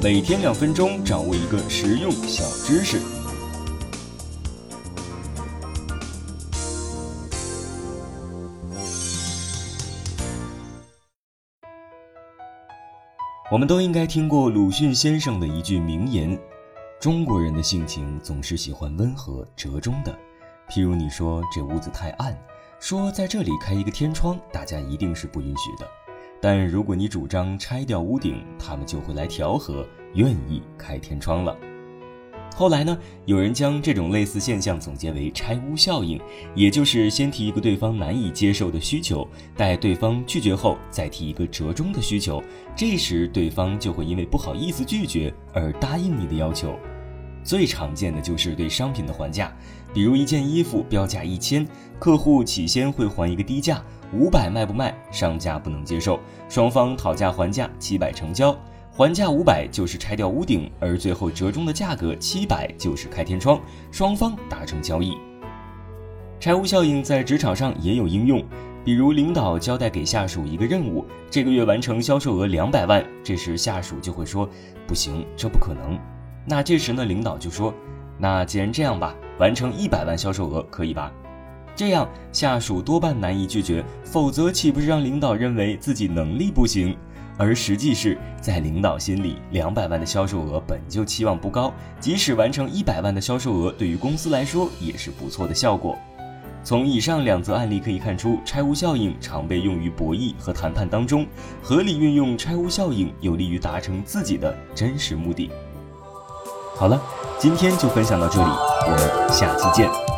每天两分钟，掌握一个实用小知识。我们都应该听过鲁迅先生的一句名言：“中国人的性情总是喜欢温和折中的。譬如你说这屋子太暗，说在这里开一个天窗，大家一定是不允许的。但如果你主张拆掉屋顶，他们就会来调和，愿意开天窗了。”后来呢，有人将这种类似现象总结为“拆屋效应”，也就是先提一个对方难以接受的需求，待对方拒绝后再提一个折中的需求，这时对方就会因为不好意思拒绝而答应你的要求。最常见的就是对商品的还价，比如一件衣服标价一千，客户起先会还一个低价，五百卖不卖？商家不能接受，双方讨价还价，七百成交。还价五百就是拆掉屋顶，而最后折中的价格七百就是开天窗，双方达成交易。拆屋效应在职场上也有应用，比如领导交代给下属一个任务，这个月完成销售额两百万，这时下属就会说不行，这不可能。那这时呢，领导就说，那既然这样吧，完成一百万销售额可以吧？这样下属多半难以拒绝，否则岂不是让领导认为自己能力不行？而实际是在领导心里，两百万的销售额本就期望不高，即使完成一百万的销售额，对于公司来说也是不错的效果。从以上两则案例可以看出，拆屋效应常被用于博弈和谈判当中，合理运用拆屋效应，有利于达成自己的真实目的。好了，今天就分享到这里，我们下期见。